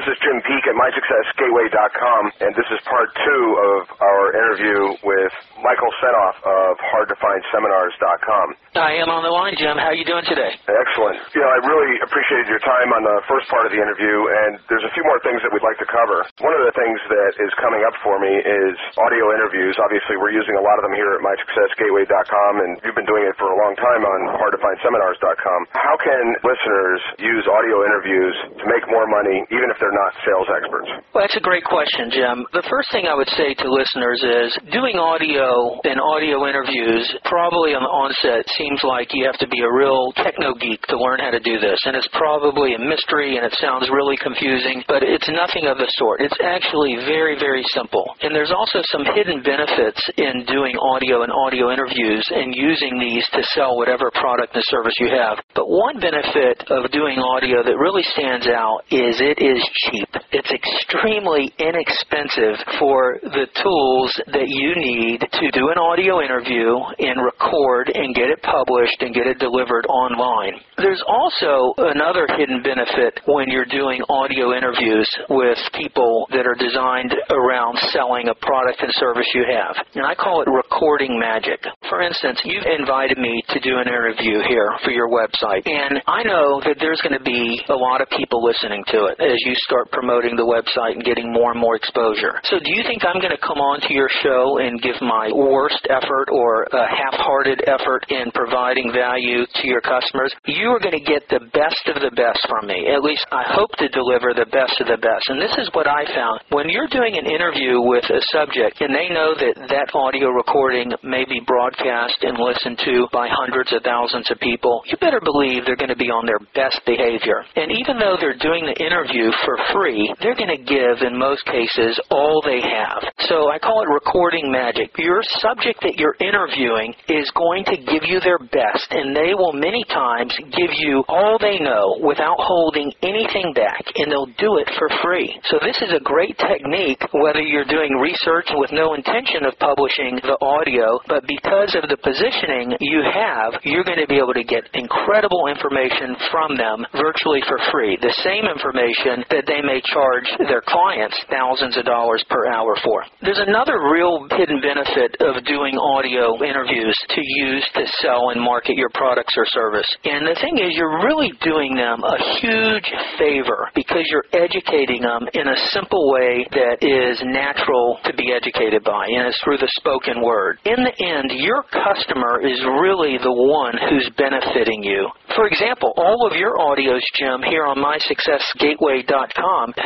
This is Jim Peek at MySuccessGateway.com, and this is part two of our interview with Michael Senoff of HardToFindSeminars.com. I am on the line, Jim. How are you doing today? Excellent. You know, I really appreciated your time on the first part of the interview, and there's a few more things that we'd like to cover. One of the things that is coming up for me is audio interviews. Obviously, we're using a lot of them here at MySuccessGateway.com, and you've been doing it for a long time on HardToFindSeminars.com. How can listeners use audio interviews to make more money, even if they're not sales experts? Well, that's a great question, Jim. The first thing I would say to listeners is doing audio and audio interviews probably on the onset seems like you have to be a real techno geek to learn how to do this. And it's probably a mystery and it sounds really confusing, but it's nothing of the sort. It's actually very, very simple. And there's also some hidden benefits in doing audio and audio interviews and using these to sell whatever product and service you have. But one benefit of doing audio that really stands out is it is cheap. It's extremely inexpensive for the tools that you need to do an audio interview and record and get it published and get it delivered online. There's also another hidden benefit when you're doing audio interviews with people that are designed around selling a product and service you have. And I call it recording magic. For instance, you've invited me to do an interview here for your website. And I know that there's going to be a lot of people listening to it as you start promoting the website and getting more and more exposure. So do you think I'm going to come on to your show and give my worst effort or a half-hearted effort in providing value to your customers? You are going to get the best of the best from me. At least I hope to deliver the best of the best. And this is what I found. When you're doing an interview with a subject and they know that that audio recording may be broadcast and listened to by hundreds of thousands of people, you better believe they're going to be on their best behavior. And even though they're doing the interview for free, they're going to give, in most cases, all they have. So I call it recording magic. Your subject that you're interviewing is going to give you their best, and they will many times give you all they know without holding anything back, and they'll do it for free. So this is a great technique whether you're doing research with no intention of publishing the audio, but because of the positioning you have, you're going to be able to get incredible information from them virtually for free. The same information that they may charge their clients thousands of dollars per hour for. There's another real hidden benefit of doing audio interviews to use to sell and market your products or service. And the thing is, you're really doing them a huge favor because you're educating them in a simple way that is natural to be educated by, and it's through the spoken word. In the end, your customer is really the one who's benefiting you. For example, all of your audios, Jim, here on MySuccessGateway.com,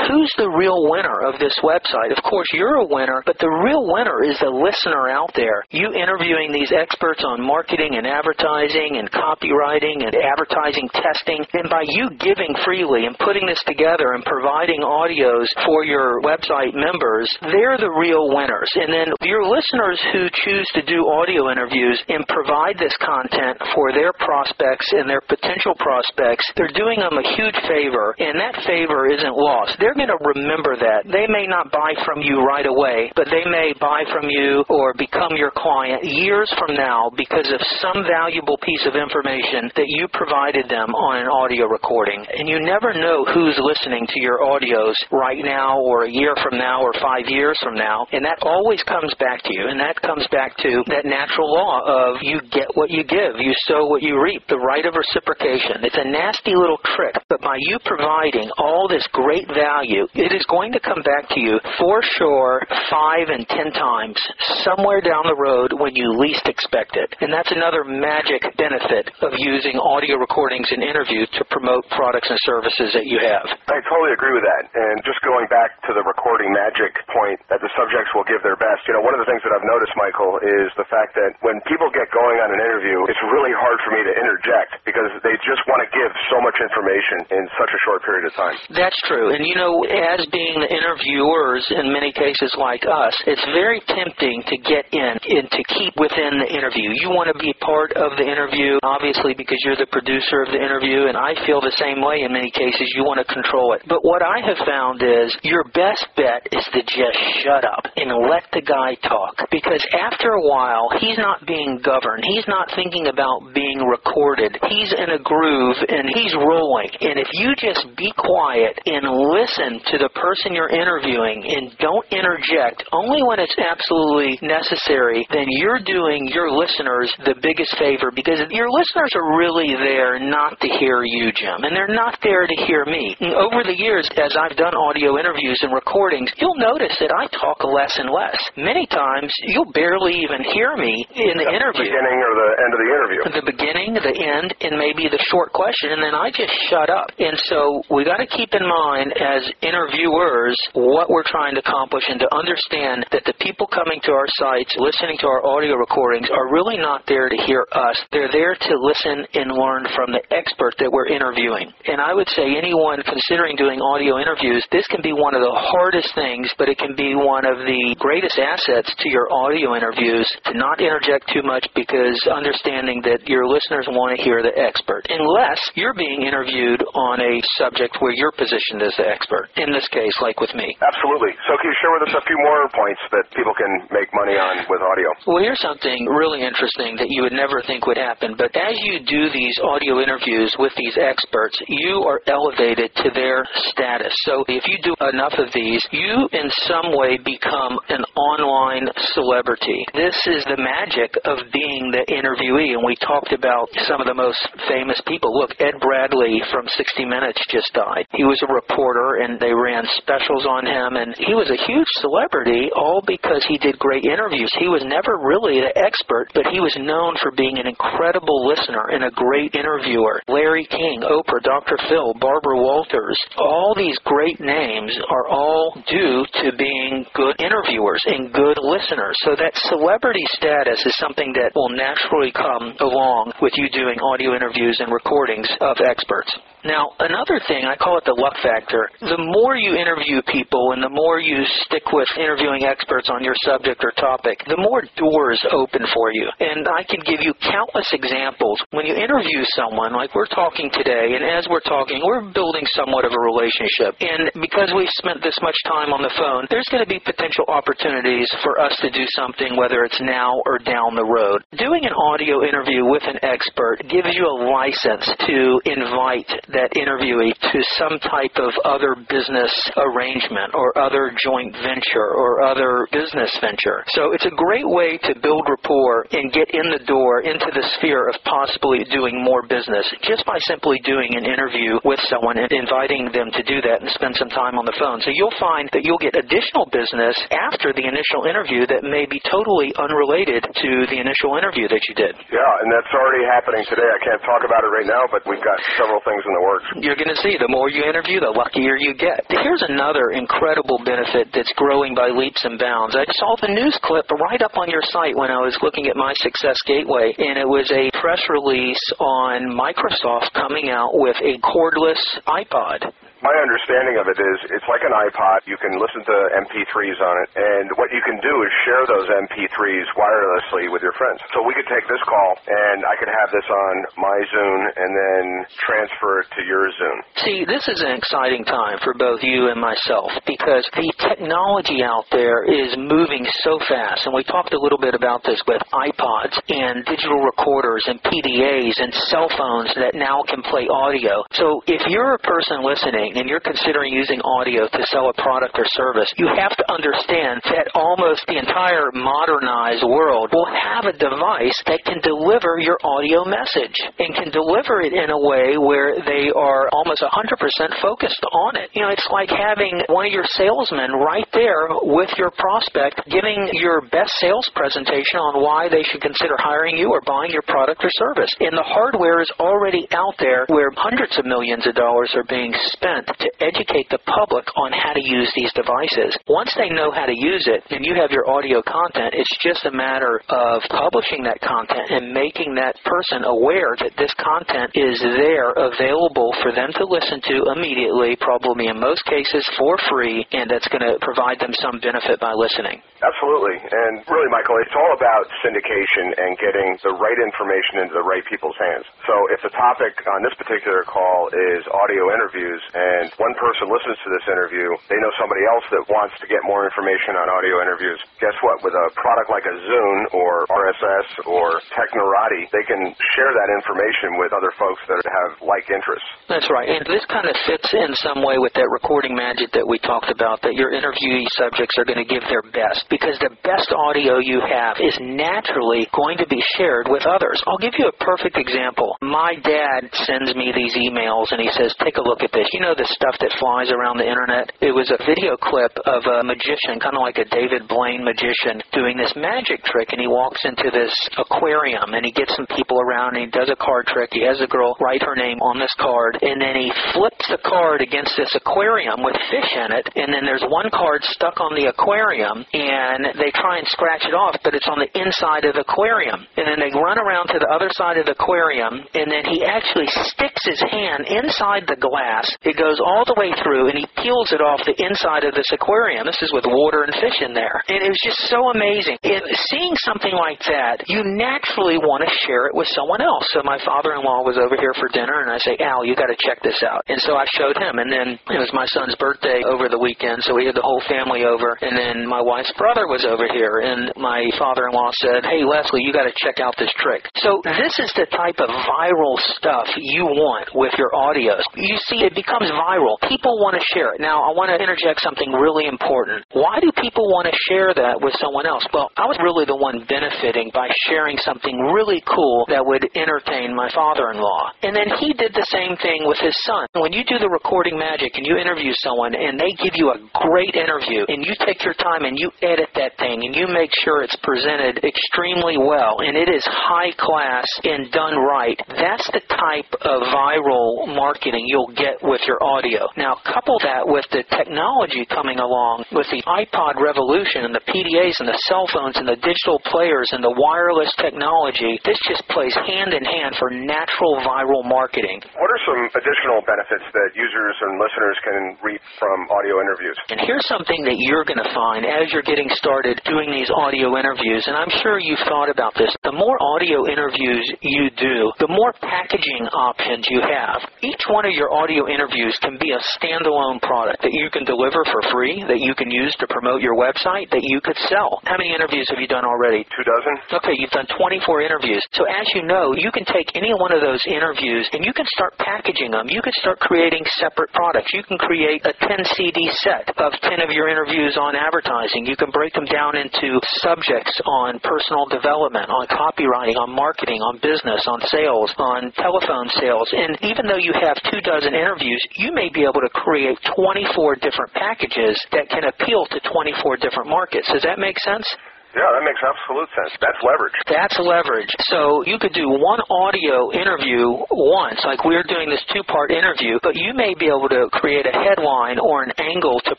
who's the real winner of this website? Of course, you're a winner, but the real winner is the listener out there. You interviewing these experts on marketing and advertising and copywriting and advertising testing, and by you giving freely and putting this together and providing audios for your website members, they're the real winners. And then your listeners who choose to do audio interviews and provide this content for their prospects and their potential prospects, they're doing them a huge favor, and that favor isn't lost. They're going to remember that. They may not buy from you right away, but they may buy from you or become your client years from now because of some valuable piece of information that you provided them on an audio recording. And you never know who's listening to your audios right now or a year from now or five years from now. And that always comes back to you. And that comes back to that natural law of you get what you give, you sow what you reap, the right of reciprocation. It's a nasty little trick, but by you providing all this great value, it is going to come back to you for sure five and ten times somewhere down the road when you least expect it. And that's another magic benefit of using audio recordings and interviews to promote products and services that you have. I totally agree with that. And just going back to the recording magic point that the subjects will give their best, you know, one of the things that I've noticed, Michael, is the fact that when people get going on an interview, it's really hard for me to interject because they just want to give so much information in such a short period of time. That's true. And you know, as being the interviewers in many cases like us, it's very tempting to get in and to keep within the interview. You want to be part of the interview, obviously, because you're the producer of the interview, and I feel the same way in many cases. You want to control it. But what I have found is your best bet is to just shut up and let the guy talk. Because after a while, he's not being governed. He's not thinking about being recorded. He's in a groove and he's rolling. And if you just be quiet and and listen to the person you're interviewing and don't interject only when it's absolutely necessary, then you're doing your listeners the biggest favor because your listeners are really there not to hear you, Jim, and they're not there to hear me. And over the years, as I've done audio interviews and recordings, you'll notice that I talk less and less. Many times, you'll barely even hear me in the interview. The beginning or the end of the interview. The beginning, the end, and maybe the short question, and then I just shut up. And so we got to keep in mind as interviewers what we're trying to accomplish and to understand that the people coming to our sites, listening to our audio recordings, are really not there to hear us. They're there to listen and learn from the expert that we're interviewing. And I would say anyone considering doing audio interviews, this can be one of the hardest things, but it can be one of the greatest assets to your audio interviews to not interject too much because understanding that your listeners want to hear the expert. Unless you're being interviewed on a subject where you're positioned as the expert. In this case, like with me. Absolutely. So can you share with us a few more points that people can make money on with audio? Well, here's something really interesting that you would never think would happen. But as you do these audio interviews with these experts, you are elevated to their status. So if you do enough of these, you in some way become an online celebrity. This is the magic of being the interviewee. And we talked about some of the most famous people. Look, Ed Bradley from 60 Minutes just died. He was a reporter and they ran specials on him and he was a huge celebrity all because he did great interviews. He was never really the expert, but he was known for being an incredible listener and a great interviewer. Larry King, Oprah, Dr. Phil, Barbara Walters, all these great names are all due to being good interviewers and good listeners. So that celebrity status is something that will naturally come along with you doing audio interviews and recordings of experts. Now, another thing, I call it the luck factor. The more you interview people and the more you stick with interviewing experts on your subject or topic, the more doors open for you. And I can give you countless examples. When you interview someone, like we're talking today, and as we're talking, we're building somewhat of a relationship. And because we've spent this much time on the phone, there's going to be potential opportunities for us to do something, whether it's now or down the road. Doing an audio interview with an expert gives you a license to invite that interviewee to some type of other business arrangement or other joint venture or other business venture. So it's a great way to build rapport and get in the door into the sphere of possibly doing more business just by simply doing an interview with someone and inviting them to do that and spend some time on the phone. So you'll find that you'll get additional business after the initial interview that may be totally unrelated to the initial interview that you did. Yeah, and that's already happening today. I can't talk about it right now, but we've got several things in the You're going to see the more you interview, the luckier you get. Here's another incredible benefit that's growing by leaps and bounds. I saw the news clip right up on your site when I was looking at my Success Gateway, and it was a press release on Microsoft coming out with a cordless iPod my understanding of it is it's like an iPod. You can listen to MP3s on it, and what you can do is share those MP3s wirelessly with your friends. So we could take this call, and I could have this on my Zune, and then transfer it to your Zune. See, this is an exciting time for both you and myself because the technology out there is moving so fast, and we talked a little bit about this with iPods and digital recorders and PDAs and cell phones that now can play audio. So if you're a person listening and you're considering using audio to sell a product or service, you have to understand that almost the entire modernized world will have a device that can deliver your audio message and can deliver it in a way where they are almost 100% focused on it. You know, it's like having one of your salesmen right there with your prospect giving your best sales presentation on why they should consider hiring you or buying your product or service. And the hardware is already out there where hundreds of millions of dollars are being spent to educate the public on how to use these devices. Once they know how to use it and you have your audio content, it's just a matter of publishing that content and making that person aware that this content is there available for them to listen to immediately, probably in most cases for free, and that's going to provide them some benefit by listening. Absolutely. And really, Michael, it's all about syndication and getting the right information into the right people's hands. So if the topic on this particular call is audio interviews and one person listens to this interview, they know somebody else that wants to get more information on audio interviews. Guess what? With a product like a Zune or RSS or Technorati, they can share that information with other folks that have like interests. That's right. And this kind of fits in some way with that recording magic that we talked about, that your interviewee subjects are going to give their best because the best audio you have is naturally going to be shared with others. I'll give you a perfect example. My dad sends me these emails and he says, take a look at this. You know the stuff that flies around the internet? It was a video clip of a magician, kind of like a David Blaine magician, doing this magic trick and he walks into this aquarium and he gets some people around and he does a card trick. He has a girl write her name on this card and then he flips the card against this aquarium with fish in it and then there's one card stuck on the aquarium and they try and scratch it off but it's on the inside of the aquarium. And then they run around to the other side of the aquarium and then he actually sticks his hand inside the glass. It goes all the way through and he peels it off the inside of this aquarium. This is with water and fish in there. And it was just so amazing. And seeing something like that you naturally want to share it with someone else. So my father-in-law was over here for dinner and I say Al you got to check this out. And so I showed him and then it was my son's birthday over the weekend so we had the whole family over. And then my wife's brother was over here and my father-in-law said, hey Leslie, you got to check out this trick. So this is the type of viral stuff you want with your audios. You see, it becomes viral. People want to share it. Now, I want to interject something really important. Why do people want to share that with someone else? Well, I was really the one benefiting by sharing something really cool that would entertain my father-in-law. And then he did the same thing with his son. When you do the recording magic and you interview someone and they give you a great interview and you take your time and you edit that thing and you make sure it's presented extremely well and it is high class and done right, that's the type of viral marketing you'll get with your audio. Now, couple that with the technology coming along with the iPod revolution and the PDAs and the cell phones and the digital players and the wireless technology, this just plays hand in hand for natural viral marketing. What are some additional benefits that users and listeners can reap from audio interviews? And here's something that you're going to find as you're getting started doing these audio interviews, and I'm sure you've thought about this. The more audio interviews you do, the more packaging options you have. Each one of your audio interviews can be a standalone product that you can deliver for free, that you can use to promote your website, that you could sell. How many interviews have you done already? Two dozen. Okay, you've done 24 interviews. So as you know, you can take any one of those interviews and you can start packaging them. You can start creating separate products. You can create a 10 CD set of 10 of your interviews on advertising. You can break them down into subjects on personal development, on copywriting, on marketing, on business, on sales, on telephone sales. And even though you have two dozen interviews, you may be able to create 24 different packages that can appeal to 24 different markets. Does that make sense? Yeah, that makes absolute sense. That's leverage. That's leverage. So you could do one audio interview once, like we're doing this two part interview, but you may be able to create a headline or an angle to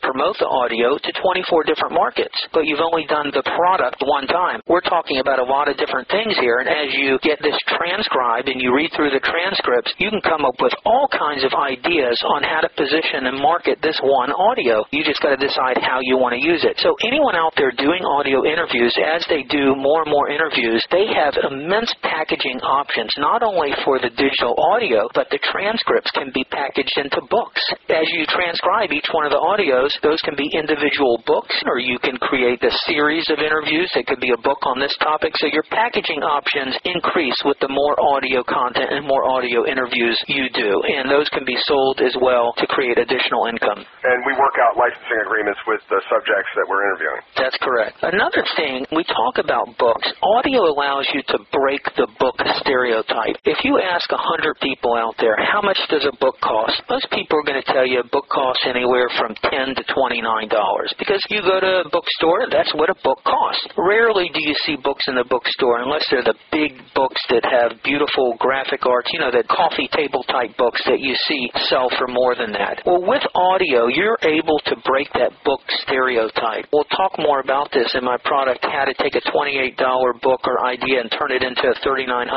promote the audio to 24 different markets, but you've only done the product one time. We're talking about a lot of different things here, and as you get this transcribed and you read through the transcripts, you can come up with all kinds of ideas on how to position and market this one audio. You just got to decide how you want to use it. So anyone out there doing audio interviews, interviews, as they do more and more interviews, they have immense packaging options, not only for the digital audio, but the transcripts can be packaged into books. As you transcribe each one of the audios, those can be individual books, or you can create a series of interviews. It could be a book on this topic. So your packaging options increase with the more audio content and more audio interviews you do. And those can be sold as well to create additional income. And we work out licensing agreements with the subjects that we're interviewing. That's correct. Another thing we talk about books. Audio allows you to break the book stereotype. If you ask 100 people out there, how much does a book cost? Most people are going to tell you a book costs anywhere from 10 to $29 because you go to a bookstore, that's what a book costs. Rarely do you see books in the bookstore unless they're the big books that have beautiful graphic arts, you know, the coffee table type books that you see sell for more than that. Well, with audio, you're able to break that book stereotype. We'll talk more about this in my product how to take a $28 book or idea and turn it into a $3,900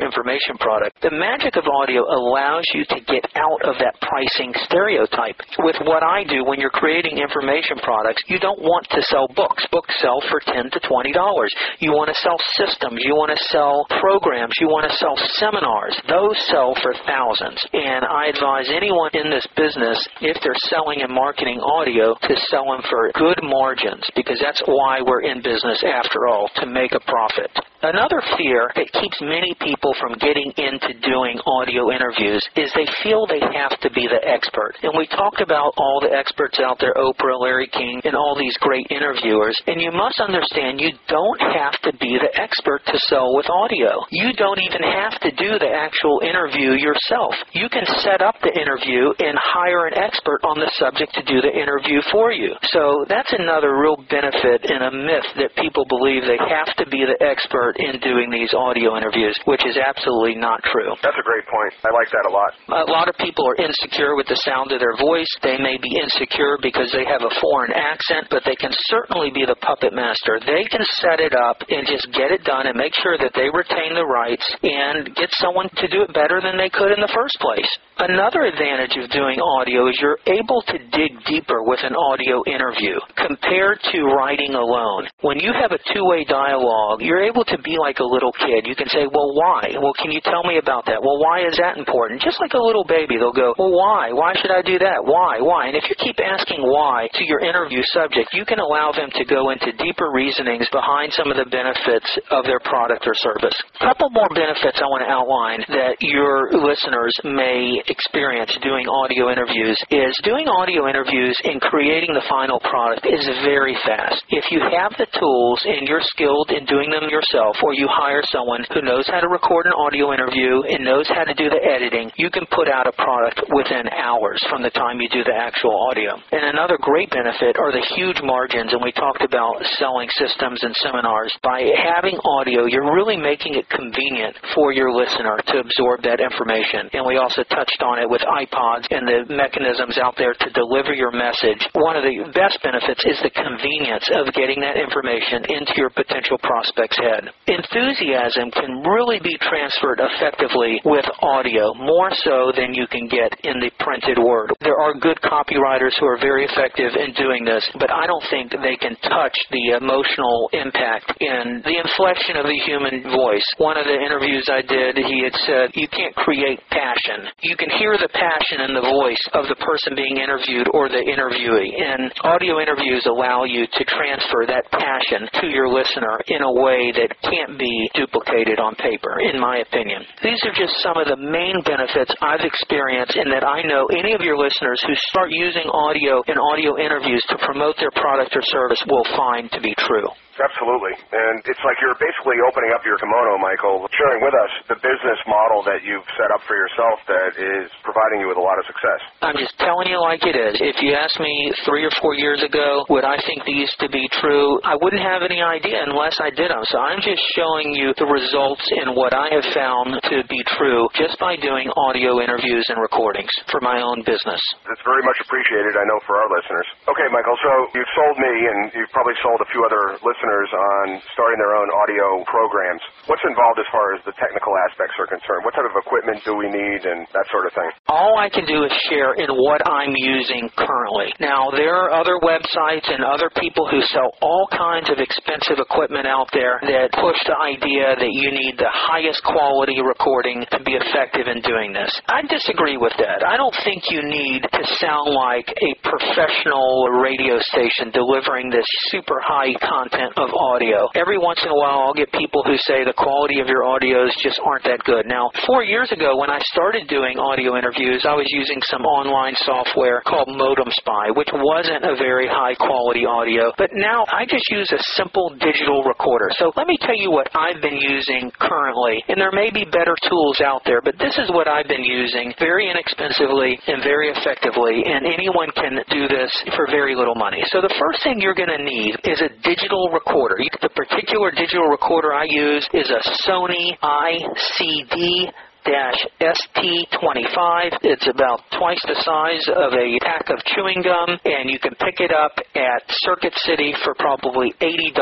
information product. The magic of audio allows you to get out of that pricing stereotype. With what I do, when you're creating information products, you don't want to sell books. Books sell for 10 to $20. You want to sell systems. You want to sell programs. You want to sell seminars. Those sell for thousands. And I advise anyone in this business, if they're selling and marketing audio, to sell them for good margins because that's why we're in business after all, to make a profit. Another fear that keeps many people from getting into doing audio interviews is they feel they have to be the expert. And we talked about all the experts out there, Oprah, Larry King, and all these great interviewers. And you must understand you don't have to be the expert to sell with audio. You don't even have to do the actual interview yourself. You can set up the interview and hire an expert on the subject to do the interview for you. So that's another real benefit and a myth that people believe they have to be the expert in doing these audio interviews, which is absolutely not true. That's a great point. I like that a lot. A lot of people are insecure with the sound of their voice. They may be insecure because they have a foreign accent, but they can certainly be the puppet master. They can set it up and just get it done and make sure that they retain the rights and get someone to do it better than they could in the first place. Another advantage of doing audio is you're able to dig deeper with an audio interview compared to writing alone. When you have a two-way dialogue, you're able to be like a little kid. You can say, well, why? Well, can you tell me about that? Well, why is that important? Just like a little baby, they'll go, well, why? Why should I do that? Why? Why? And if you keep asking why to your interview subject, you can allow them to go into deeper reasonings behind some of the benefits of their product or service. A couple more benefits I want to outline that your listeners may experience doing audio interviews is doing audio interviews and creating the final product is very fast. If you have the tools and you're skilled in doing them yourself, yourself or you hire someone who knows how to record an audio interview and knows how to do the editing, you can put out a product within hours from the time you do the actual audio. And another great benefit are the huge margins, and we talked about selling systems and seminars. By having audio, you're really making it convenient for your listener to absorb that information. And we also touched on it with iPods and the mechanisms out there to deliver your message. One of the best benefits is the convenience of getting that information into your potential prospect's head enthusiasm can really be transferred effectively with audio, more so than you can get in the printed word. There are good copywriters who are very effective in doing this, but I don't think they can touch the emotional impact in the inflection of the human voice. One of the interviews I did, he had said, You can't create passion. You can hear the passion in the voice of the person being interviewed or the interviewee. And audio interviews allow you to transfer that passion to your listener in a way that can't be duplicated on paper, in my opinion. These are just some of the main benefits I've experienced and that I know any of your listeners who start using audio and audio interviews to promote their product or service will find to be true. Absolutely. And it's like you're basically opening up your kimono, Michael, sharing with us the business model that you've set up for yourself that is providing you with a lot of success. I'm just telling you like it is. If you asked me three or four years ago, would I think these to be true? I wouldn't have any idea unless I did them. So I'm just showing you the results in what I have found to be true just by doing audio interviews and recordings for my own business. It's very much appreciated, I know, for our listeners. Okay, Michael, so you've sold me and you've probably sold a few other listeners listeners on starting their own audio programs. What's involved as far as the technical aspects are concerned? What type of equipment do we need and that sort of thing? All I can do is share in what I'm using currently. Now, there are other websites and other people who sell all kinds of expensive equipment out there that push the idea that you need the highest quality recording to be effective in doing this. I disagree with that. I don't think you need to sound like a professional radio station delivering this super high content of audio. Every once in a while, I'll get people who say the quality of your audios just aren't that good. Now, four years ago, when I started doing audio interviews, I was using some online software called Modem Spy, which wasn't a very high quality audio. But now I just use a simple digital recorder. So let me tell you what I've been using currently. And there may be better tools out there, but this is what I've been using very inexpensively and very effectively. And anyone can do this for very little money. So the first thing you're going to need is a digital recorder recorder. The particular digital recorder I use is a Sony ICD ST25. It's about twice the size of a pack of chewing gum, and you can pick it up at Circuit City for probably $80.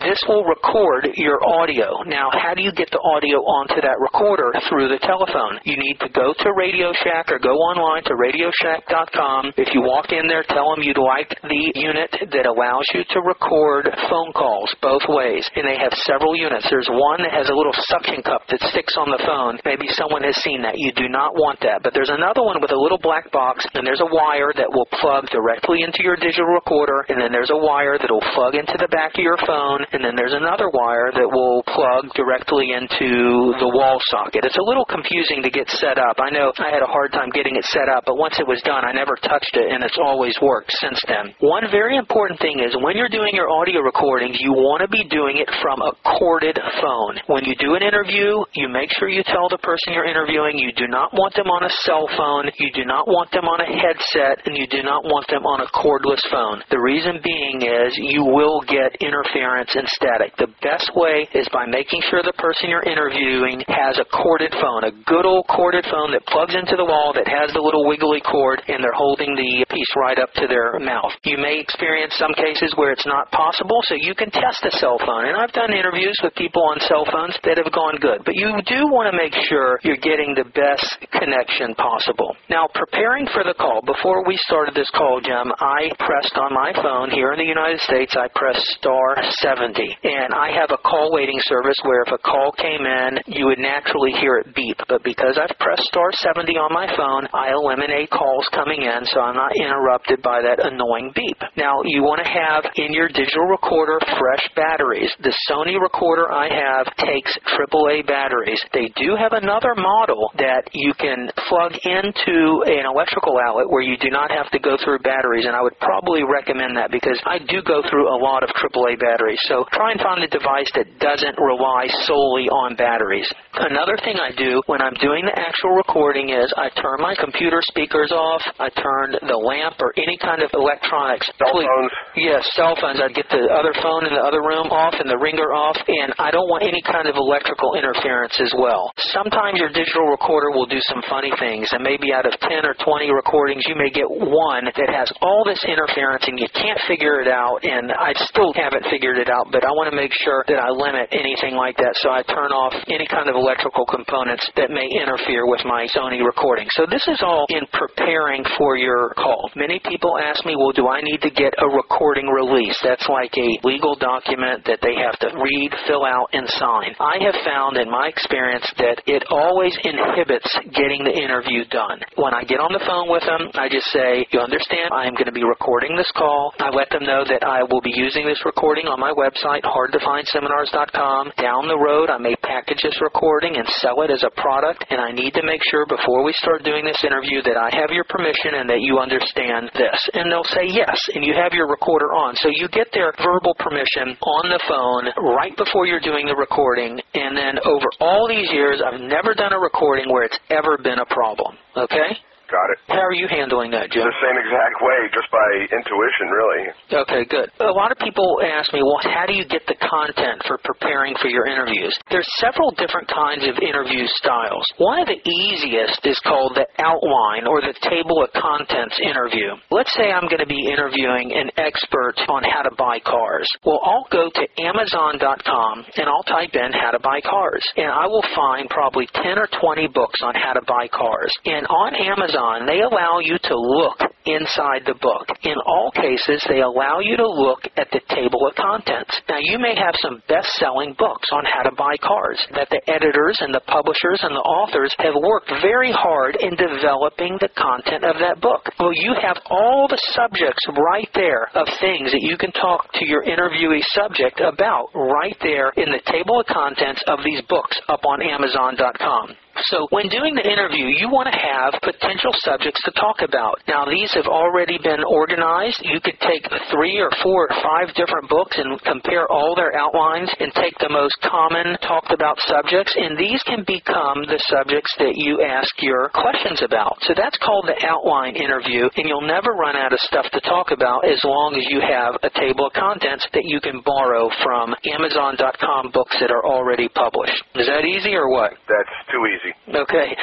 This will record your audio. Now, how do you get the audio onto that recorder? Through the telephone. You need to go to Radio Shack or go online to radioshack.com. If you walk in there, tell them you'd like the unit that allows you to record phone calls both ways. And they have several units. There's one that has a little suction cup that sticks on the phone. Maybe someone has seen that. You do not want that. But there's another one with a little black box, and there's a wire that will plug directly into your digital recorder, and then there's a wire that will plug into the back of your phone, and then there's another wire that will plug directly into the wall socket. It's a little confusing to get set up. I know I had a hard time getting it set up, but once it was done, I never touched it, and it's always worked since then. One very important thing is when you're doing your audio recordings, you want to be doing it from a corded phone. When you do an interview, you make sure you tell the person you're interviewing you do not want them on a cell phone, you do not want them on a headset, and you do not want them on a cordless phone. The reason being is you will get interference and static. The best way is by making sure the person you're interviewing has a corded phone, a good old corded phone that plugs into the wall that has the little wiggly cord and they're holding the piece right up to their mouth. You may experience some cases where it's not possible, so you can test a cell phone. And I've done interviews with people on cell phones that have gone good. But you do want to make sure you're getting the best connection possible. Now, preparing for the call, before we started this call, Jim, I pressed on my phone here in the United States, I pressed star 70. And I have a call waiting service where if a call came in, you would naturally hear it beep. But because I've pressed star 70 on my phone, I eliminate calls coming in so I'm not interrupted by that annoying beep. Now, you want to have in your digital recorder fresh batteries. The Sony recorder I have takes AAA batteries. They do have another model that you can plug into an electrical outlet where you do not have to go through batteries, and I would probably recommend that because I do go through a lot of AAA batteries. So try and find a device that doesn't rely solely on batteries. Another thing I do when I'm doing the actual recording is I turn my computer speakers off, I turn the lamp or any kind of electronics. Cell phones? Yes, cell phones. I'd get the other phone in the other room off and the ringer off, and I don't want any kind of electrical interference as well. Sometimes your digital recorder will do some funny things, and maybe out of 10 or 20 recordings, you may get one that has all this interference and you can't figure it out, and I still haven't figured it out, but I want to make sure that I limit anything like that, so I turn off any kind of electrical components that may interfere with my Sony recording. So this is all in preparing for your call. Many people ask me, well, do I need to get a recording release? That's like a legal document that they have to read, fill out, and sign. I have found in my experience that it always inhibits getting the interview done. When I get on the phone with them, I just say, you understand, I am going to be recording this call. I let them know that I will be using this recording on my website, hardtofindseminars.com. Down the road, I may package this recording and sell it as a product, and I need to make sure before we start doing this interview that I have your permission and that you understand this. And they'll say yes, and you have your recorder on. So you get their verbal permission on the phone right before you're doing the recording, and then over all these years, I've never done a recording where it's ever been a problem. Okay? Got it. How are you handling that, Jim? The same exact way, just by intuition, really. Okay, good. A lot of people ask me, well, how do you get the content for preparing for your interviews? There's several different kinds of interview styles. One of the easiest is called the outline or the table of contents interview. Let's say I'm going to be interviewing an expert on how to buy cars. Well, I'll go to Amazon.com and I'll type in how to buy cars. And I will find probably 10 or 20 books on how to buy cars. And on Amazon, on, they allow you to look inside the book. In all cases, they allow you to look at the table of contents. Now, you may have some best-selling books on how to buy cars that the editors and the publishers and the authors have worked very hard in developing the content of that book. Well, you have all the subjects right there of things that you can talk to your interviewee subject about right there in the table of contents of these books up on Amazon.com. So when doing the interview, you want to have potential subjects to talk about. Now, these have already been organized. You could take three or four or five different books and compare all their outlines and take the most common talked about subjects, and these can become the subjects that you ask your questions about. So that's called the outline interview, and you'll never run out of stuff to talk about as long as you have a table of contents that you can borrow from Amazon.com books that are already published. Is that easy or what? That's too easy. Okay.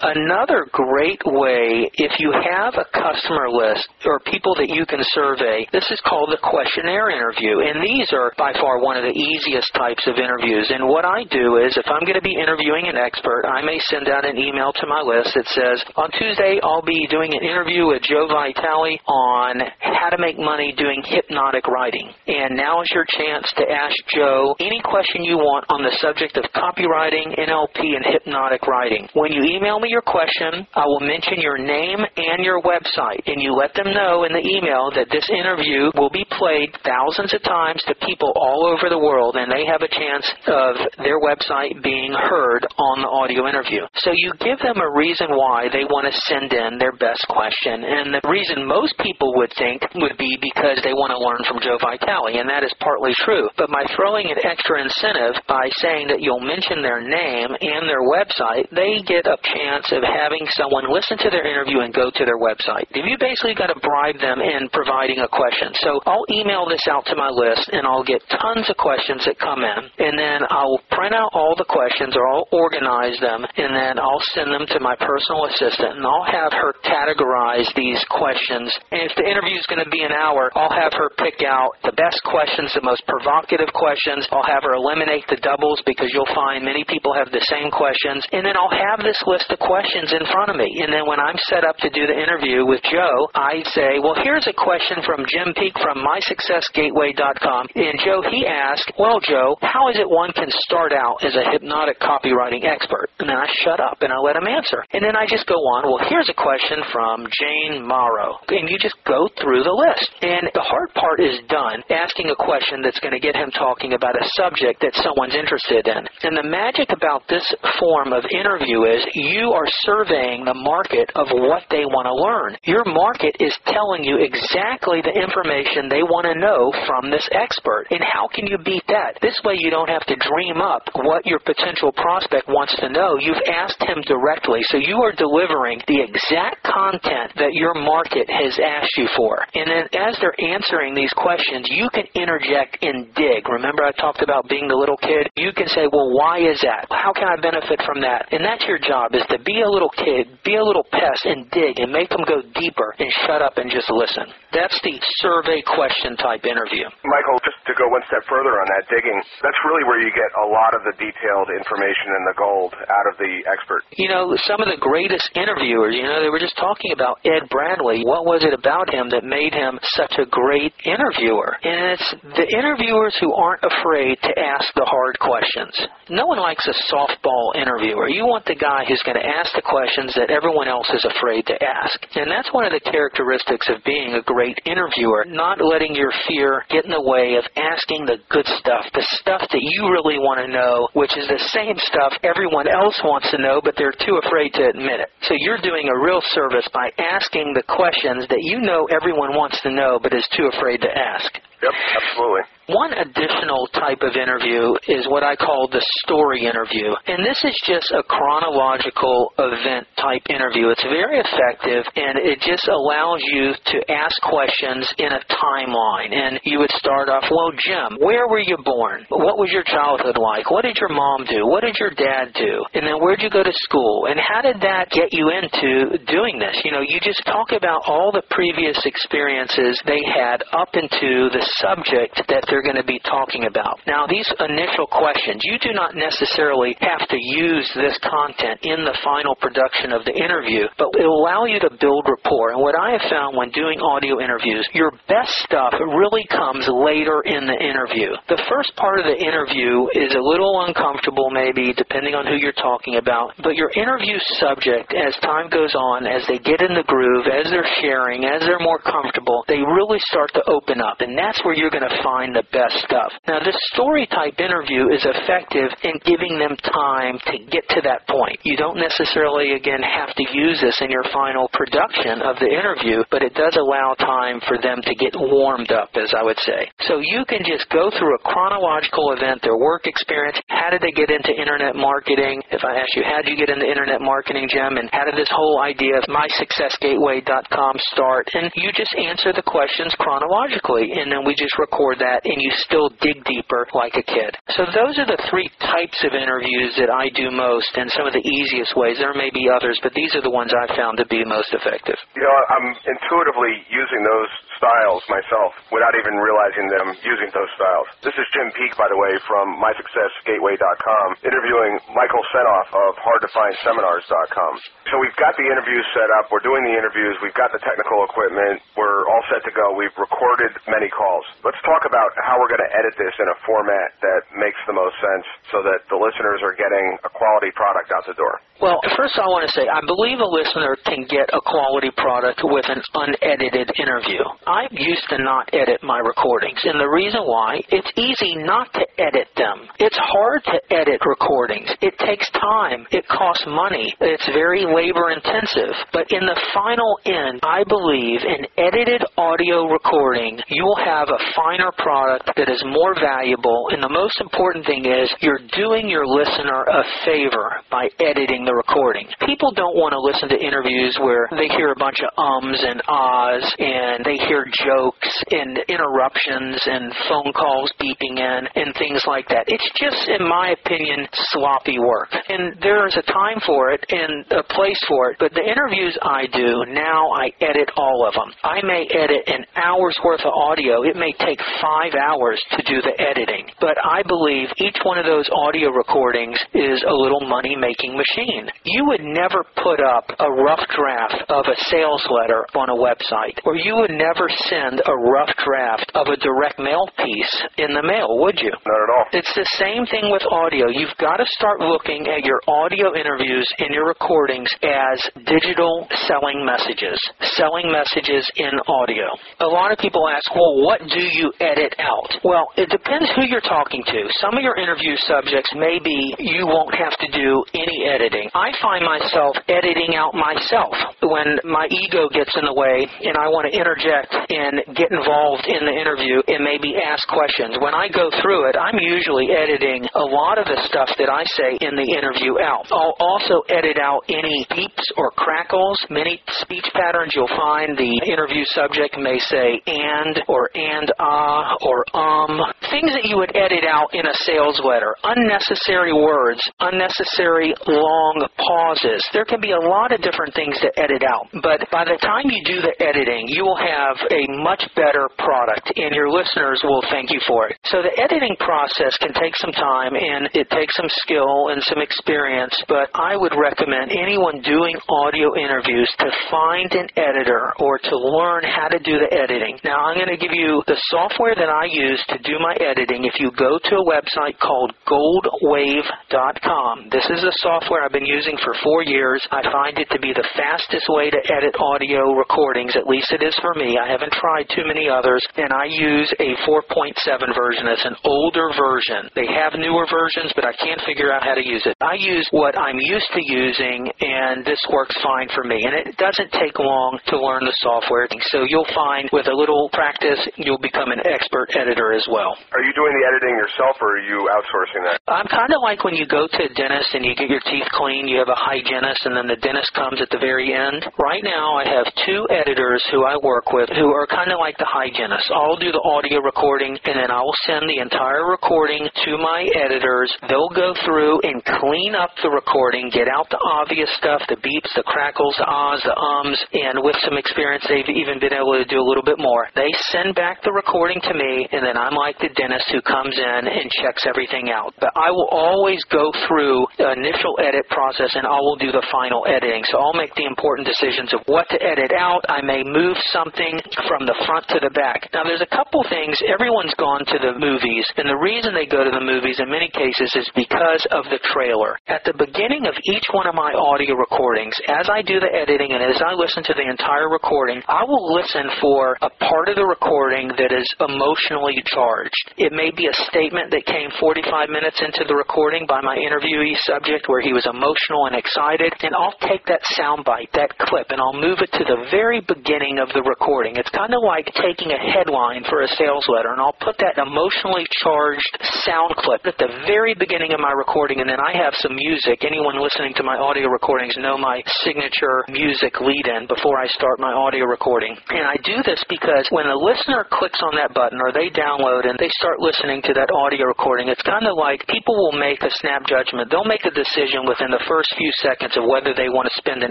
Another great way, if you have a customer list or people that you can survey, this is called the questionnaire interview. And these are by far one of the easiest types of interviews. And what I do is if I'm going to be interviewing an expert, I may send out an email to my list that says, on Tuesday, I'll be doing an interview with Joe Vitale on how to make money doing hypnotic writing. And now is your chance to ask Joe any question you want on the subject of copywriting, NLP, and hypnotic writing. When you email me your question, I will mention your name and your website, and you let them know in the email that this interview will be played thousands of times to people all over the world, and they have a chance of their website being heard on the audio interview. So you give them a reason why they want to send in their best question, and the reason most people would think would be because they want to learn from Joe Vitale, and that is partly true. But by throwing an extra incentive by saying that you'll mention their name and their website, they get a chance of having someone listen to their interview and go to their website. You basically got to bribe them in providing a question. So I'll email this out to my list and I'll get tons of questions that come in and then I'll print out all the questions or I'll organize them and then I'll send them to my personal assistant and I'll have her categorize these questions. And if the interview is going to be an hour, I'll have her pick out the best questions, the most provocative questions. I'll have her eliminate the doubles because you'll find many people have the same questions. And then I'll have this list of questions in front of me. And then when I'm set up to do the interview with Joe, I say, well, here's a question from Jim Peek from MySuccessGateway.com. And Joe, he asked, well, Joe, how is it one can start out as a hypnotic copywriting expert? And then I shut up and I let him answer. And then I just go on, well, here's a question from Jane Morrow. And you just go through the list. And the hard part is done, asking a question that's going to get him talking about a subject that someone's interested in. And the magic about this form of interview is you are surveying the market of what they want to learn. Your market is telling you exactly the information they want to know from this expert. And how can you beat that? This way you don't have to dream up what your potential prospect wants to know. You've asked him directly. So you are delivering the exact content that your market has asked you for. And then as they're answering these questions, you can interject and dig. Remember I talked about being the little kid? You can say, well, why is that? How can I benefit from that? And that's your job is to be a little kid, be a little pest and dig and make them go deeper and shut up and just listen. That's the survey question type interview. Michael, just to go one step further on that digging, that's really where you get a lot of the detailed information and the gold out of the expert. You know, some of the greatest interviewers, you know, they were just talking about Ed Bradley. What was it about him that made him such a great interviewer? And it's the interviewers who aren't afraid to ask the hard questions. No one likes a softball interviewer. You want the guy who's going to ask the questions that everyone else is afraid to ask. And that's one of the characteristics of being a great interviewer, not letting your fear get in the way of asking the good stuff, the stuff that you really want to know, which is the same stuff everyone else wants to know, but they're too afraid to admit it. So you're doing a real service by asking the questions that you know everyone wants to know, but is too afraid to ask. Yep, absolutely. One additional type of interview is what I call the story interview. And this is just a chronological event type interview. It's very effective and it just allows you to ask questions in a timeline. And you would start off, well, Jim, where were you born? What was your childhood like? What did your mom do? What did your dad do? And then where'd you go to school? And how did that get you into doing this? You know, you just talk about all the previous experiences they had up into the subject that they're going to be talking about. Now, these initial questions, you do not necessarily have to use this content in the final production of the interview, but it will allow you to build rapport. And what I have found when doing audio interviews, your best stuff really comes later in the interview. The first part of the interview is a little uncomfortable, maybe, depending on who you're talking about, but your interview subject, as time goes on, as they get in the groove, as they're sharing, as they're more comfortable, they really start to open up. And that's where you're going to find the best stuff. Now, this story type interview is effective in giving them time to get to that point. You don't necessarily, again, have to use this in your final production of the interview, but it does allow time for them to get warmed up, as I would say. So you can just go through a chronological event, their work experience, how did they get into internet marketing? If I ask you, how did you get into internet marketing, Jim? And how did this whole idea of mysuccessgateway.com start? And you just answer the questions chronologically, and then we just record that and you still dig deeper like a kid. So those are the three types of interviews that I do most and some of the easiest ways. There may be others, but these are the ones I've found to be most effective. You know, I'm intuitively using those styles myself without even realizing that I'm using those styles. This is Jim Peek, by the way, from MySuccessGateway.com, interviewing Michael Senoff of HardToFindSeminars.com. So we've got the interviews set up. We're doing the interviews. We've got the technical equipment. We're all set to go. We've recorded many calls. Let's talk about how we're going to edit this in a format that makes the most sense so that the listeners are getting a quality product out the door. Well, first I want to say I believe a listener can get a quality product with an unedited interview. I used to not edit my recordings, and the reason why, it's easy not to edit them. It's hard to edit recordings. It takes time. It costs money. It's very labor intensive. But in the final end, I believe an edited audio recording, you will have a finer product that is more valuable, and the most important thing is you're doing your listener a favor by editing the recording. People don't want to listen to interviews where they hear a bunch of ums and ahs and they hear jokes and interruptions and phone calls beeping in and things like that. It's just, in my opinion, sloppy work. And there's a time for it and a place for it, but the interviews I do, now I edit all of them. I may edit an hour's worth of audio. It may take five hours to do the editing, but I believe each one of those audio recordings is a little money making machine. You would never put up a rough draft of a sales letter on a website, or you would never send a rough draft of a direct mail piece in the mail, would you? Not at all. It's the same thing with audio. You've got to start looking at your audio interviews and your recordings as digital selling messages, selling messages in audio. A lot of people ask, well, what do you edit out? Well, it depends who you're talking to. Some of your interview subjects may be you won't have to do any editing. I find myself editing out myself when my ego gets in the way and I want to interject and get involved in the interview and maybe ask questions. When I go through it, I'm usually editing a lot of the stuff that I say in the interview out. I'll also edit out any beeps or crackles. Many speech patterns you'll find the interview subject may say and or and ah or um. Things that you would edit out in a sales letter. Unnecessary words, unnecessary long pauses. There can be a lot of different things to edit out. But by the time you do the editing, you will have a much better product and your listeners will thank you for it. So the editing process can take some time and it takes some skill and some experience, but I would recommend anyone doing audio interviews to find an editor or to learn how to do the editing. Now I'm going to give you the software that I use to do my editing. If you go to a website called goldwave.com, this is the software I've been using for four years. I find it to be the fastest way to edit audio recordings, at least it is for me. I haven't tried too many others, and I use a 4.7 version. It's an older version. They have newer versions, but I can't figure out how to use it. I use what I'm used to using, and this works fine for me. And it doesn't take long to learn the software. So you'll find with a little practice, you'll become an expert editor as well. Are you doing the editing yourself, or are you outsourcing that? I'm kind of like when you go to a dentist and you get your teeth cleaned, you have a hygienist, and then the dentist comes at the very end. Right now, I have two editors who I work with who are kind of like the hygienist. I'll do the audio recording, and then I will send the entire recording to my editors. They'll go through and clean up the recording, get out the obvious stuff, the beeps, the crackles, the ahs, the ums, and with some experience, they've even been able to do a little bit more. They send back the recording to me, and then I'm like the dentist who comes in and checks everything out. But I will always go through the initial edit process, and I will do the final editing. So I'll make the important decisions of what to edit out. I may move something from the front to the back. Now, there's a couple things. Everyone's gone to the movies, and the reason they go to the movies in many cases is because of the trailer. At the beginning of each one of my audio recordings, as I do the editing and as I listen to the entire recording, I will listen for a part of the recording that is emotionally charged. It may be a statement that came 45 minutes into the recording by my interviewee subject where he was emotional and excited, and I'll take that soundbite, that clip, and I'll move it to the very beginning of the recording. It's kind of like taking a headline for a sales letter, and I'll put that emotionally charged sound clip at the very beginning of my recording, and then I have some music. Anyone listening to my audio recordings know my signature music lead in before I start my audio recording. And I do this because when the listener clicks on that button or they download and they they start listening to that audio recording, it's kind of like people will make a snap judgment. They'll make a decision within the first few seconds of whether they want to spend an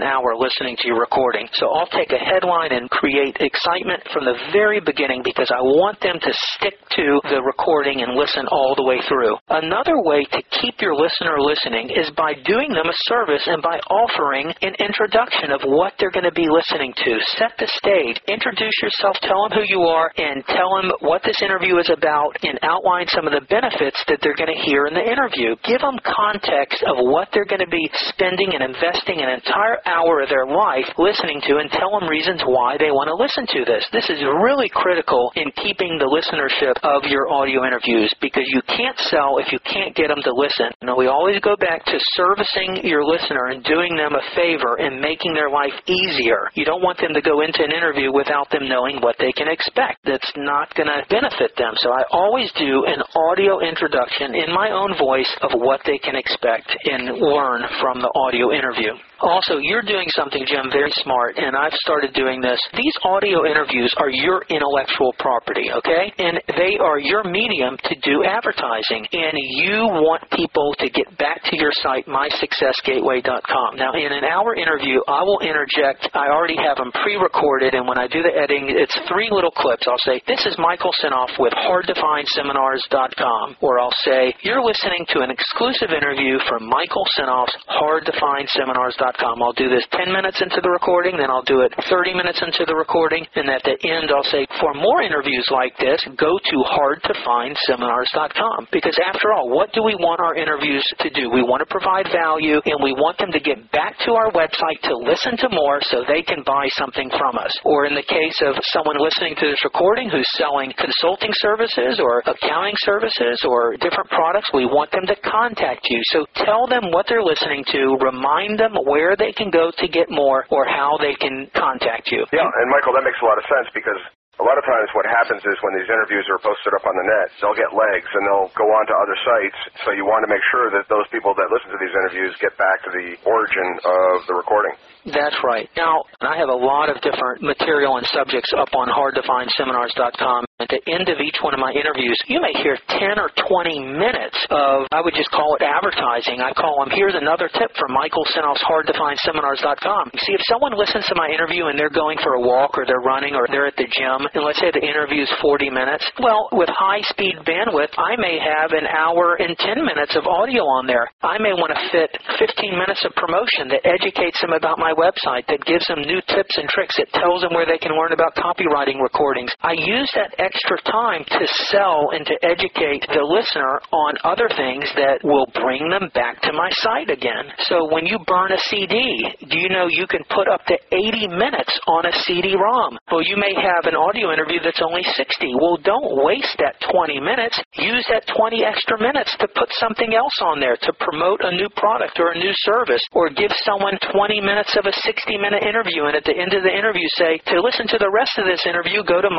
hour listening to your recording. So I'll take a headline and create excitement from the very beginning because I want them to stick to the recording and listen all the way through. Another way to keep your listener listening is by doing them a service and by offering an introduction of what they're going to be listening to. Set the stage. Introduce yourself. Tell them who you are and tell them what this interview is about and outline some of the benefits that they're going to hear in the interview. Give them context of what they're going to be spending and investing an entire hour of their life listening to and tell them reasons why they want to listen to this. This is really critical in keeping the listenership of your audio interviews because you can't sell if you can't get them to listen. Now, we always go back to servicing your listener and doing them a favor and making their life easier. You don't want them to go into an interview without them knowing what they can expect. That's not going to benefit them. So I always do an audio introduction in my own voice of what they can expect and learn from the audio interview. Also, you're doing something, Jim, very smart, and I've started doing this. These audio interviews are your intellectual property, okay? And they are your medium to do advertising. And you want people to get back to your site, mysuccessgateway.com. Now, in an hour interview, I will interject. I already have them pre-recorded, and when I do the editing, it's three little clips. I'll say, this is Michael Senoff with hardtofindseminars.com. Or I'll say, you're listening to an exclusive interview from Michael Senoff's hardtofindseminars.com. I'll do this 10 minutes into the recording, then I'll do it 30 minutes into the recording, and at the end I'll say, for more interviews like this, go to hardtofindseminars.com. Because after all, what do we want our interviews to do? We want to provide value, and we want them to get back to our website to listen to more so they can buy something from us. Or in the case of someone listening to this recording who's selling consulting services or accounting services or different products, we want them to contact you. So tell them what they're listening to, remind them where they can go to get more or how they can contact you. Yeah, and Michael, that makes a lot of sense because a lot of times what happens is when these interviews are posted up on the net, they'll get legs and they'll go on to other sites. So you want to make sure that those people that listen to these interviews get back to the origin of the recording. That's right. Now, I have a lot of different material and subjects up on hardtofindseminars.com. At the end of each one of my interviews, you may hear 10 or 20 minutes of, I would just call it advertising. I call them, here's another tip from Michael Senoff's hardtofindseminars.com. See, if someone listens to my interview and they're going for a walk or they're running or they're at the gym, and let's say the interview is 40 minutes, well, with high speed bandwidth, I may have an hour and 10 minutes of audio on there. I may want to fit 15 minutes of promotion that educates them about my website, that gives them new tips and tricks, that tells them where they can learn about copywriting recordings. I use that extra time to sell and to educate the listener on other things that will bring them back to my site again. So when you burn a CD, do you know you can put up to 80 minutes on a CD-ROM? Well, you may have an audio interview that's only 60. Well, don't waste that 20 minutes. Use that 20 extra minutes to put something else on there to promote a new product or a new service or give someone 20 minutes of a 60-minute interview and at the end of the interview say, to listen to the rest of this interview, go to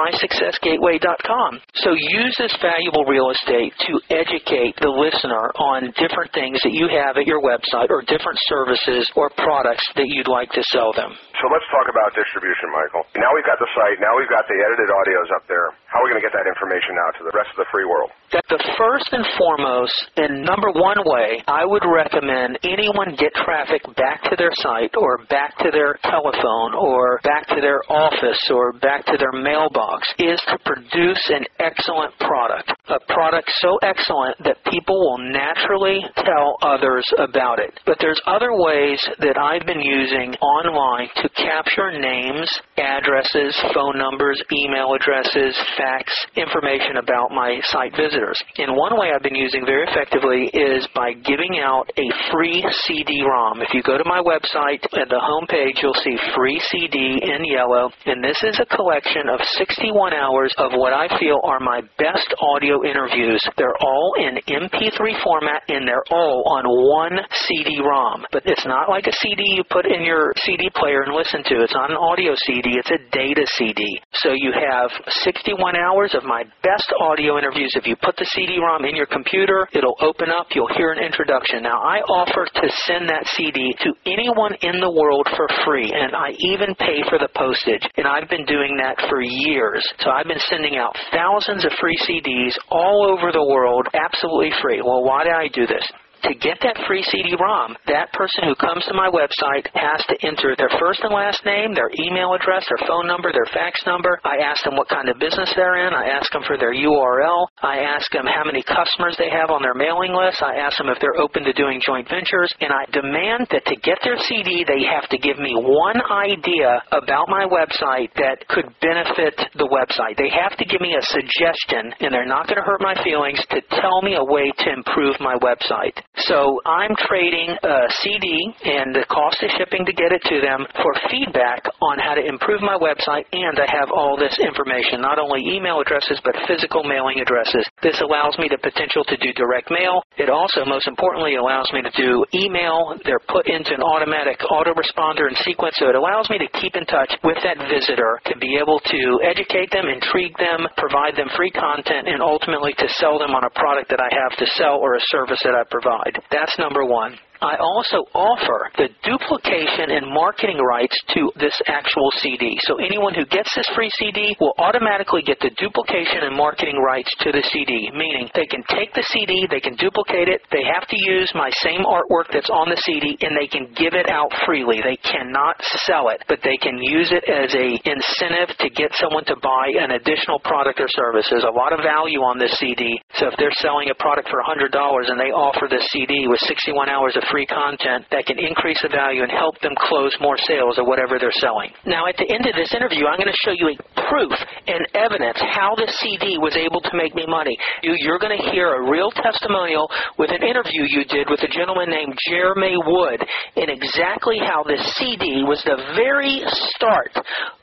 mysuccessgateway so use this valuable real estate to educate the listener on different things that you have at your website or different services or products that you'd like to sell them. So let's talk about distribution, Michael. Now we've got the site, now we've got the edited audios up there. How are we going to get that information out to the rest of the free world? That the first and foremost and number one way I would recommend anyone get traffic back to their site or back to their telephone or back to their office or back to their mailbox is to produce an excellent product. A product so excellent that people will naturally tell others about it. But there's other ways that I've been using online to capture names, addresses, phone numbers, email addresses, fax, information about my site visitors. And one way I've been using very effectively is by giving out a free CD-ROM. If you go to my website, at the home page, you'll see free CD in yellow, and this is a collection of 61 hours of what I feel are my best audio interviews. They're all in MP3 format, and they're all on one CD-ROM. But it's not like a CD you put in your CD player and listen to. It's not an audio CD, it's a data CD. So you have 61 hours of my best audio interviews. If you put the CD-ROM in your computer, it'll open up, you'll hear an introduction. Now, I offer to send that CD to anyone in the world for free, and I even pay for the postage. And I've been doing that for years. So I've been sending out thousands of free CDs all over the world absolutely free. Well, why do I do this? To get that free CD-ROM, that person who comes to my website has to enter their first and last name, their email address, their phone number, their fax number. I ask them what kind of business they're in. I ask them for their URL. I ask them how many customers they have on their mailing list. I ask them if they're open to doing joint ventures. And I demand that to get their CD, they have to give me one idea about my website that could benefit the website. They have to give me a suggestion, and they're not going to hurt my feelings, to tell me a way to improve my website. So I'm trading a CD and the cost of shipping to get it to them for feedback on how to improve my website, and I have all this information, not only email addresses, but physical mailing addresses. This allows me the potential to do direct mail. It also, most importantly, allows me to do email. They're put into an automatic autoresponder and sequence, so it allows me to keep in touch with that visitor to be able to educate them, intrigue them, provide them free content, and ultimately to sell them on a product that I have to sell or a service that I provide. That's number one. I also offer the duplication and marketing rights to this actual CD. So anyone who gets this free CD will automatically get the duplication and marketing rights to the CD, meaning they can take the CD, they can duplicate it, they have to use my same artwork that's on the CD, and they can give it out freely. They cannot sell it, but they can use it as a incentive to get someone to buy an additional product or service. There's a lot of value on this CD. So if they're selling a product for $100 and they offer this CD with 61 hours of free content that can increase the value and help them close more sales or whatever they're selling. Now, at the end of this interview, I'm going to show you a proof and evidence how this CD was able to make me money. You, you're going to hear a real testimonial with an interview you did with a gentleman named Jeremy Wood and exactly how this CD was the very start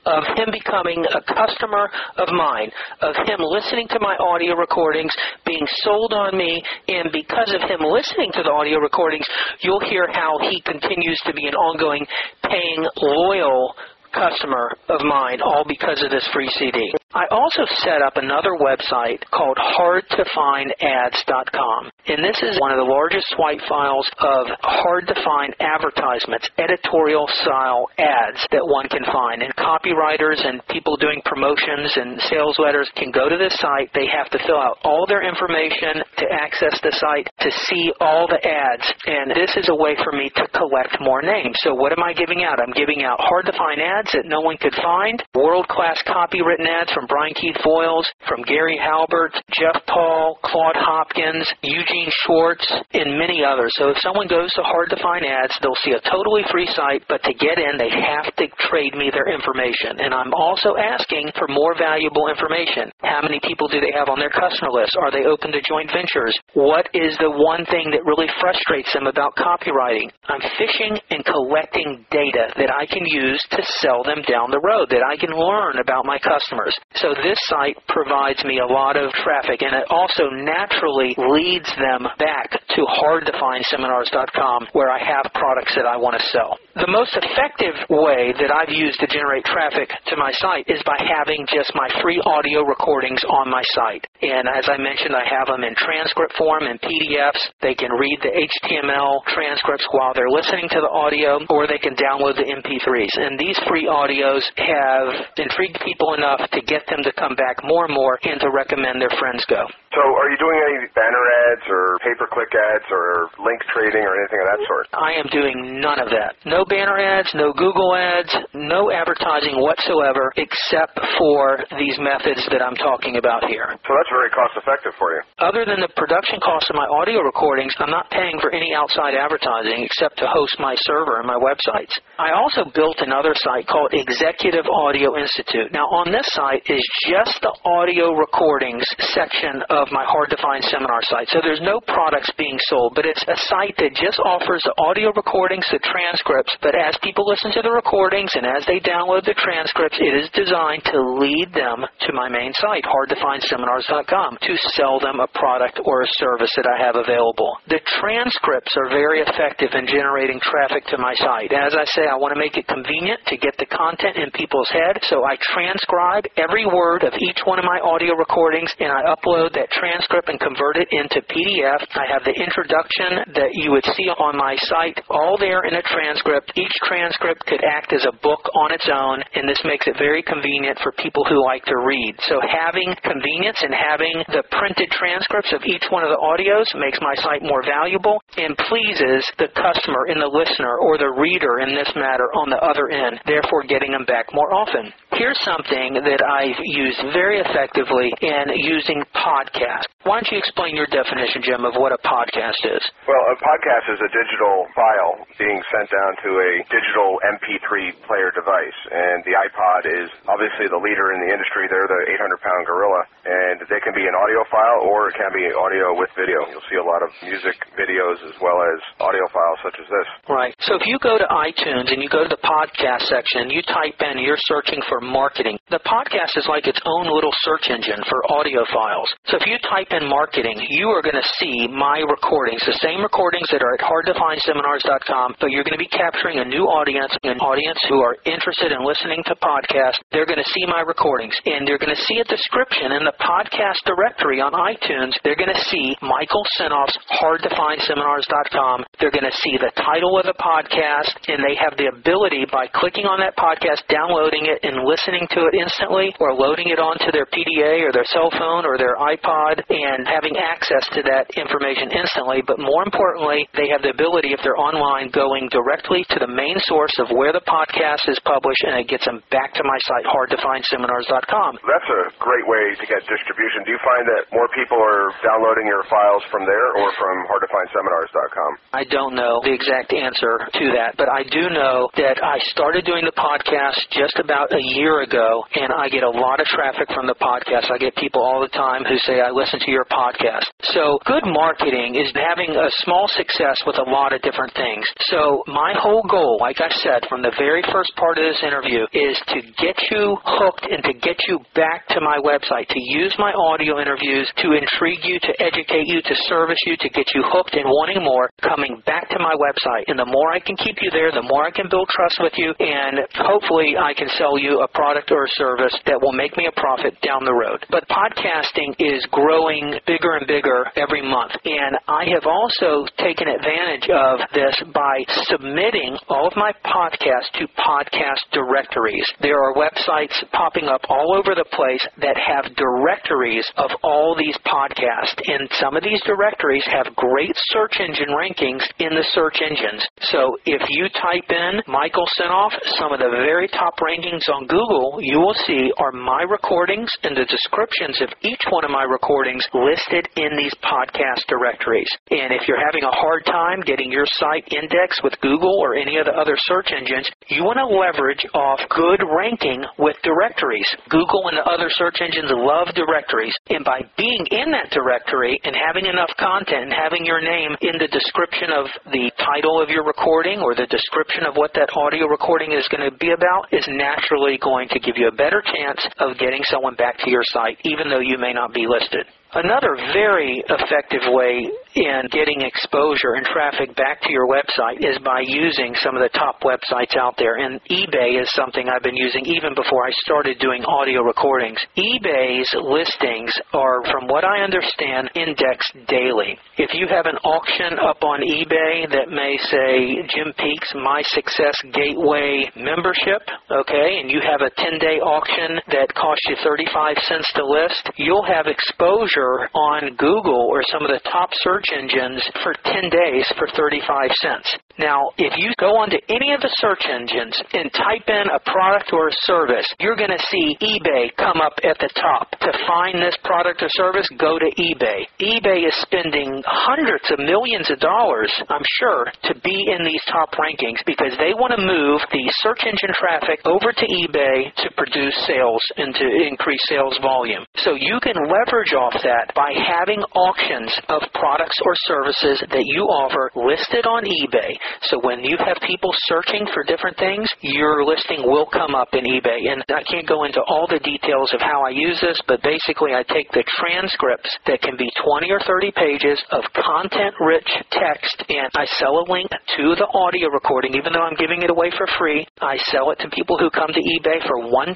of him becoming a customer of mine, of him listening to my audio recordings, being sold on me, and because of him listening to the audio recordings, you'll hear how he continues to be an ongoing paying loyal customer of mine, all because of this free CD. I also set up another website called hardtofindads.com. And this is one of the largest swipe files of hard to find advertisements, editorial style ads that one can find. And copywriters and people doing promotions and sales letters can go to this site. They have to fill out all their information to access the site to see all the ads. And this is a way for me to collect more names. So what am I giving out? I'm giving out hard to find ads that no one could find, world class copywritten ads from Brian Keith Voiles, from Gary Halbert, Jeff Paul, Claude Hopkins, Eugene Schwartz, and many others. So if someone goes to Hard to Find Ads, they'll see a totally free site, but to get in, they have to trade me their information. And I'm also asking for more valuable information. How many people do they have on their customer list? Are they open to joint ventures? What is the one thing that really frustrates them about copywriting? I'm fishing and collecting data that I can use to sell them down the road, that I can learn about my customers. So this site provides me a lot of traffic and it also naturally leads them back to hardtofindseminars.com where I have products that I want to sell. The most effective way that I've used to generate traffic to my site is by having just my free audio recordings on my site. And as I mentioned, I have them in transcript form and PDFs. They can read the HTML transcripts while they're listening to the audio or they can download the MP3s. And these free audios have intrigued people enough to get them to come back more and more and to recommend their friends go. So, are you doing any banner ads or pay per click ads or link trading or anything of that sort? I am doing none of that. No banner ads, no Google ads, no advertising whatsoever except for these methods that I'm talking about here. So, that's very cost effective for you. Other than the production cost of my audio recordings, I'm not paying for any outside advertising except to host my server and my websites. I also built another site called Executive Audio Institute. Now, on this site is just the audio recordings section of my hard to find seminar site. So there's no products being sold, but it's a site that just offers the audio recordings, the transcripts. But as people listen to the recordings and as they download the transcripts, it is designed to lead them to my main site, hardtofindseminars.com, to sell them a product or a service that I have available. The transcripts are very effective in generating traffic to my site. As I say, I want to make it convenient to get the content in people's head, so I transcribe every word of each one of my audio recordings and I upload that transcript and convert it into PDF. I have the introduction that you would see on my site all there in a transcript. Each transcript could act as a book on its own, and this makes it very convenient for people who like to read. So having convenience and having the printed transcripts of each one of the audios makes my site more valuable and pleases the customer and the listener or the reader in this matter on the other end, therefore getting them back more often. Here's something that Used very effectively in using podcasts. Why don't you explain your definition, Jim, of what a podcast is? Well, a podcast is a digital file being sent down to a digital MP3 player device, and the iPod is obviously the leader in the industry. They're the 800 pound gorilla, and they can be an audio file or it can be audio with video. You'll see a lot of music videos as well as audio files such as this. Right. So if you go to iTunes and you go to the podcast section, you type in, you're searching for marketing. The podcast is like its own little search engine for audio files. So if you type in marketing, you are going to see my recordings, the same recordings that are at hardtofindseminars.com, but you're going to be capturing a new audience, an audience who are interested in listening to podcasts. They're going to see my recordings and they're going to see a description in the podcast directory on iTunes. They're going to see Michael Senoff's hardtofindseminars.com. They're going to see the title of the podcast and they have the ability by clicking on that podcast, downloading it and listening to it instantly or loading it onto their PDA or their cell phone or their iPod and having access to that information instantly. But more importantly, they have the ability, if they're online, going directly to the main source of where the podcast is published and it gets them back to my site, hardtofindseminars.com. That's a great way to get distribution. Do you find that more people are downloading your files from there or from hardtofindseminars.com? I don't know the exact answer to that, but I do know that I started doing the podcast just about a year ago, and I get a lot of traffic from the podcast. I get people all the time who say, I listen to your podcast. So good marketing is having a small success with a lot of different things. So my whole goal, like I said from the very first part of this interview, is to get you hooked and to get you back to my website, to use my audio interviews to intrigue you, to educate you, to service you, to get you hooked and wanting more, coming back to my website. And the more I can keep you there, the more I can build trust with you, and hopefully I can sell you a product or a service that will make me a profit down the road. But podcasting is growing bigger and bigger every month. And I have also taken advantage of this by submitting all of my podcasts to podcast directories. There are websites popping up all over the place that have directories of all these podcasts. And some of these directories have great search engine rankings in the search engines. So if you type in Michael Senoff, some of the very top rankings on Google you will see are my recordings and the descriptions of each one of my recordings listed in these podcast directories. And if you're having a hard time getting your site indexed with Google or any of the other search engines, you want to leverage off good ranking with directories. Google and the other search engines love directories. And by being in that directory and having enough content and having your name in the description of the title of your recording or the description of what that audio recording is going to be about is naturally going to give you a better chance of getting someone back to your site even though you may not be listed. Another very effective way in getting exposure and traffic back to your website is by using some of the top websites out there. And eBay is something I've been using even before I started doing audio recordings. eBay's listings are, from what I understand, indexed daily. If you have an auction up on eBay that may say Jim Peek's My Success Gateway membership, okay, and you have a 10 day auction that costs you 35 cents to list, you'll have exposure on Google or some of the top search engines for 10 days for 35 cents. Now, if you go onto any of the search engines and type in a product or a service, you're going to see eBay come up at the top. To find this product or service, go to eBay. eBay is spending hundreds of millions of dollars, I'm sure, to be in these top rankings because they want to move the search engine traffic over to eBay to produce sales and to increase sales volume. So you can leverage off that by having auctions of products or services that you offer listed on eBay. So when you have people searching for different things, your listing will come up in eBay. And I can't go into all the details of how I use this, but basically I take the transcripts that can be 20 or 30 pages of content rich text and I sell a link to the audio recording, even though I'm giving it away for free. I sell it to people who come to eBay for $1,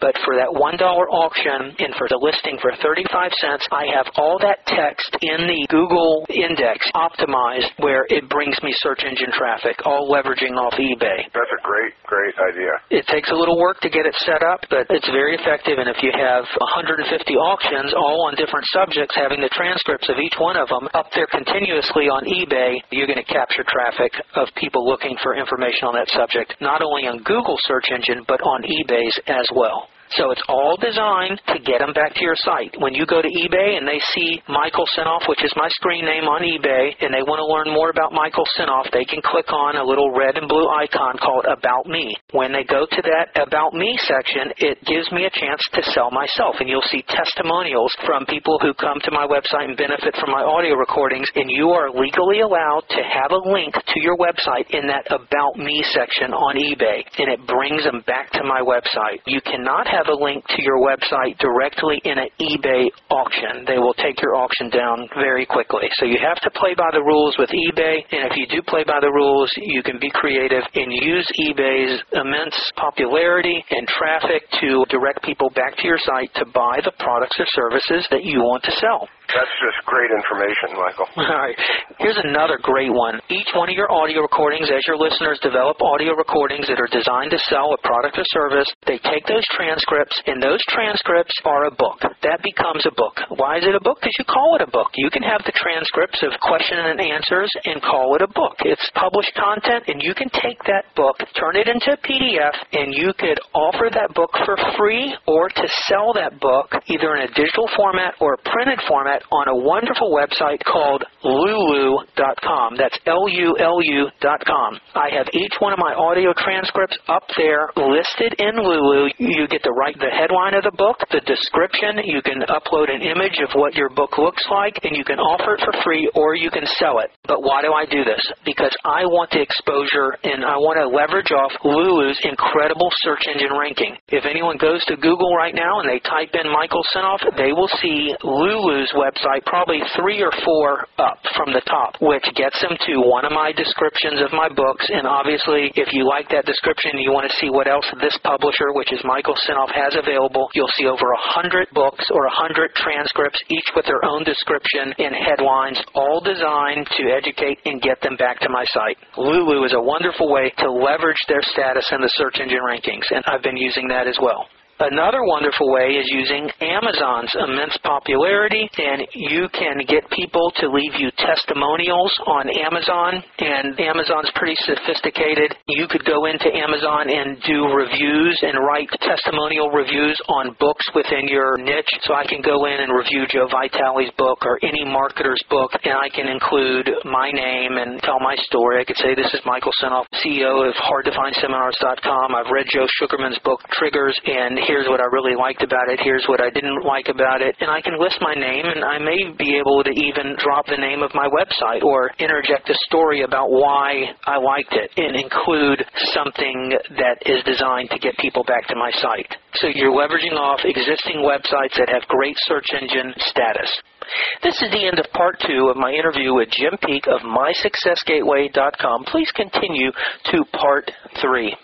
but for that $1 auction and for the listing for 35 cents, I have all that text in the Google index optimized where it brings me search engine traffic, all leveraging off eBay. That's a great, great idea. It takes a little work to get it set up, but it's very effective. And if you have 150 auctions, all on different subjects, having the transcripts of each one of them up there continuously on eBay, you're going to capture traffic of people looking for information on that subject, not only on Google search engine, but on eBay's as well. So it's all designed to get them back to your site. When you go to eBay and they see Michael Senoff, which is my screen name on eBay, and they want to learn more about Michael Senoff, they can click on a little red and blue icon called About Me. When they go to that About Me section, it gives me a chance to sell myself, and you'll see testimonials from people who come to my website and benefit from my audio recordings, and you are legally allowed to have a link to your website in that About Me section on eBay, and it brings them back to my website. You cannot have have a link to your website directly in an eBay auction. They will take your auction down very quickly. So you have to play by the rules with eBay, and if you do play by the rules, you can be creative and use eBay's immense popularity and traffic to direct people back to your site to buy the products or services that you want to sell. That's just great information, Michael. All right. Here's another great one. Each one of your audio recordings, as your listeners develop audio recordings that are designed to sell a product or service, they take those transcripts, and those transcripts are a book. That becomes a book. Why is it a book? Because you call it a book. You can have the transcripts of question and answers and call it a book. It's published content, and you can take that book, turn it into a PDF, and you could offer that book for free or to sell that book either in a digital format or a printed format on a wonderful website called lulu.com. That's L-U-L-U.com. I have each one of my audio transcripts up there listed in Lulu. You get to write the headline of the book, the description. You can upload an image of what your book looks like, and you can offer it for free or you can sell it. But why do I do this? Because I want the exposure and I want to leverage off Lulu's incredible search engine ranking. If anyone goes to Google right now and they type in Michael Senoff, they will see Lulu's website website, probably three or four up from the top, which gets them to one of my descriptions of my books. And obviously, if you like that description and you want to see what else this publisher, which is Michael Senoff, has available, you'll see over a hundred books or a hundred transcripts, each with their own description and headlines, all designed to educate and get them back to my site. Lulu is a wonderful way to leverage their status in the search engine rankings, and I've been using that as well. Another wonderful way is using Amazon's immense popularity, and you can get people to leave you testimonials on Amazon, and Amazon's pretty sophisticated. You could go into Amazon and do reviews and write testimonial reviews on books within your niche. So I can go in and review Joe Vitale's book or any marketer's book, and I can include my name and tell my story. I could say, This is Michael Senoff, CEO of HardToFindSeminars.com. I've read Joe Sugarman's book, Triggers, and here's what I really liked about it, here's what I didn't like about it, and I can list my name and I may be able to even drop the name of my website or interject a story about why I liked it and include something that is designed to get people back to my site. So you're leveraging off existing websites that have great search engine status. This is the end of part two of my interview with Jim Peek of MySuccessGateway.com. Please continue to part three.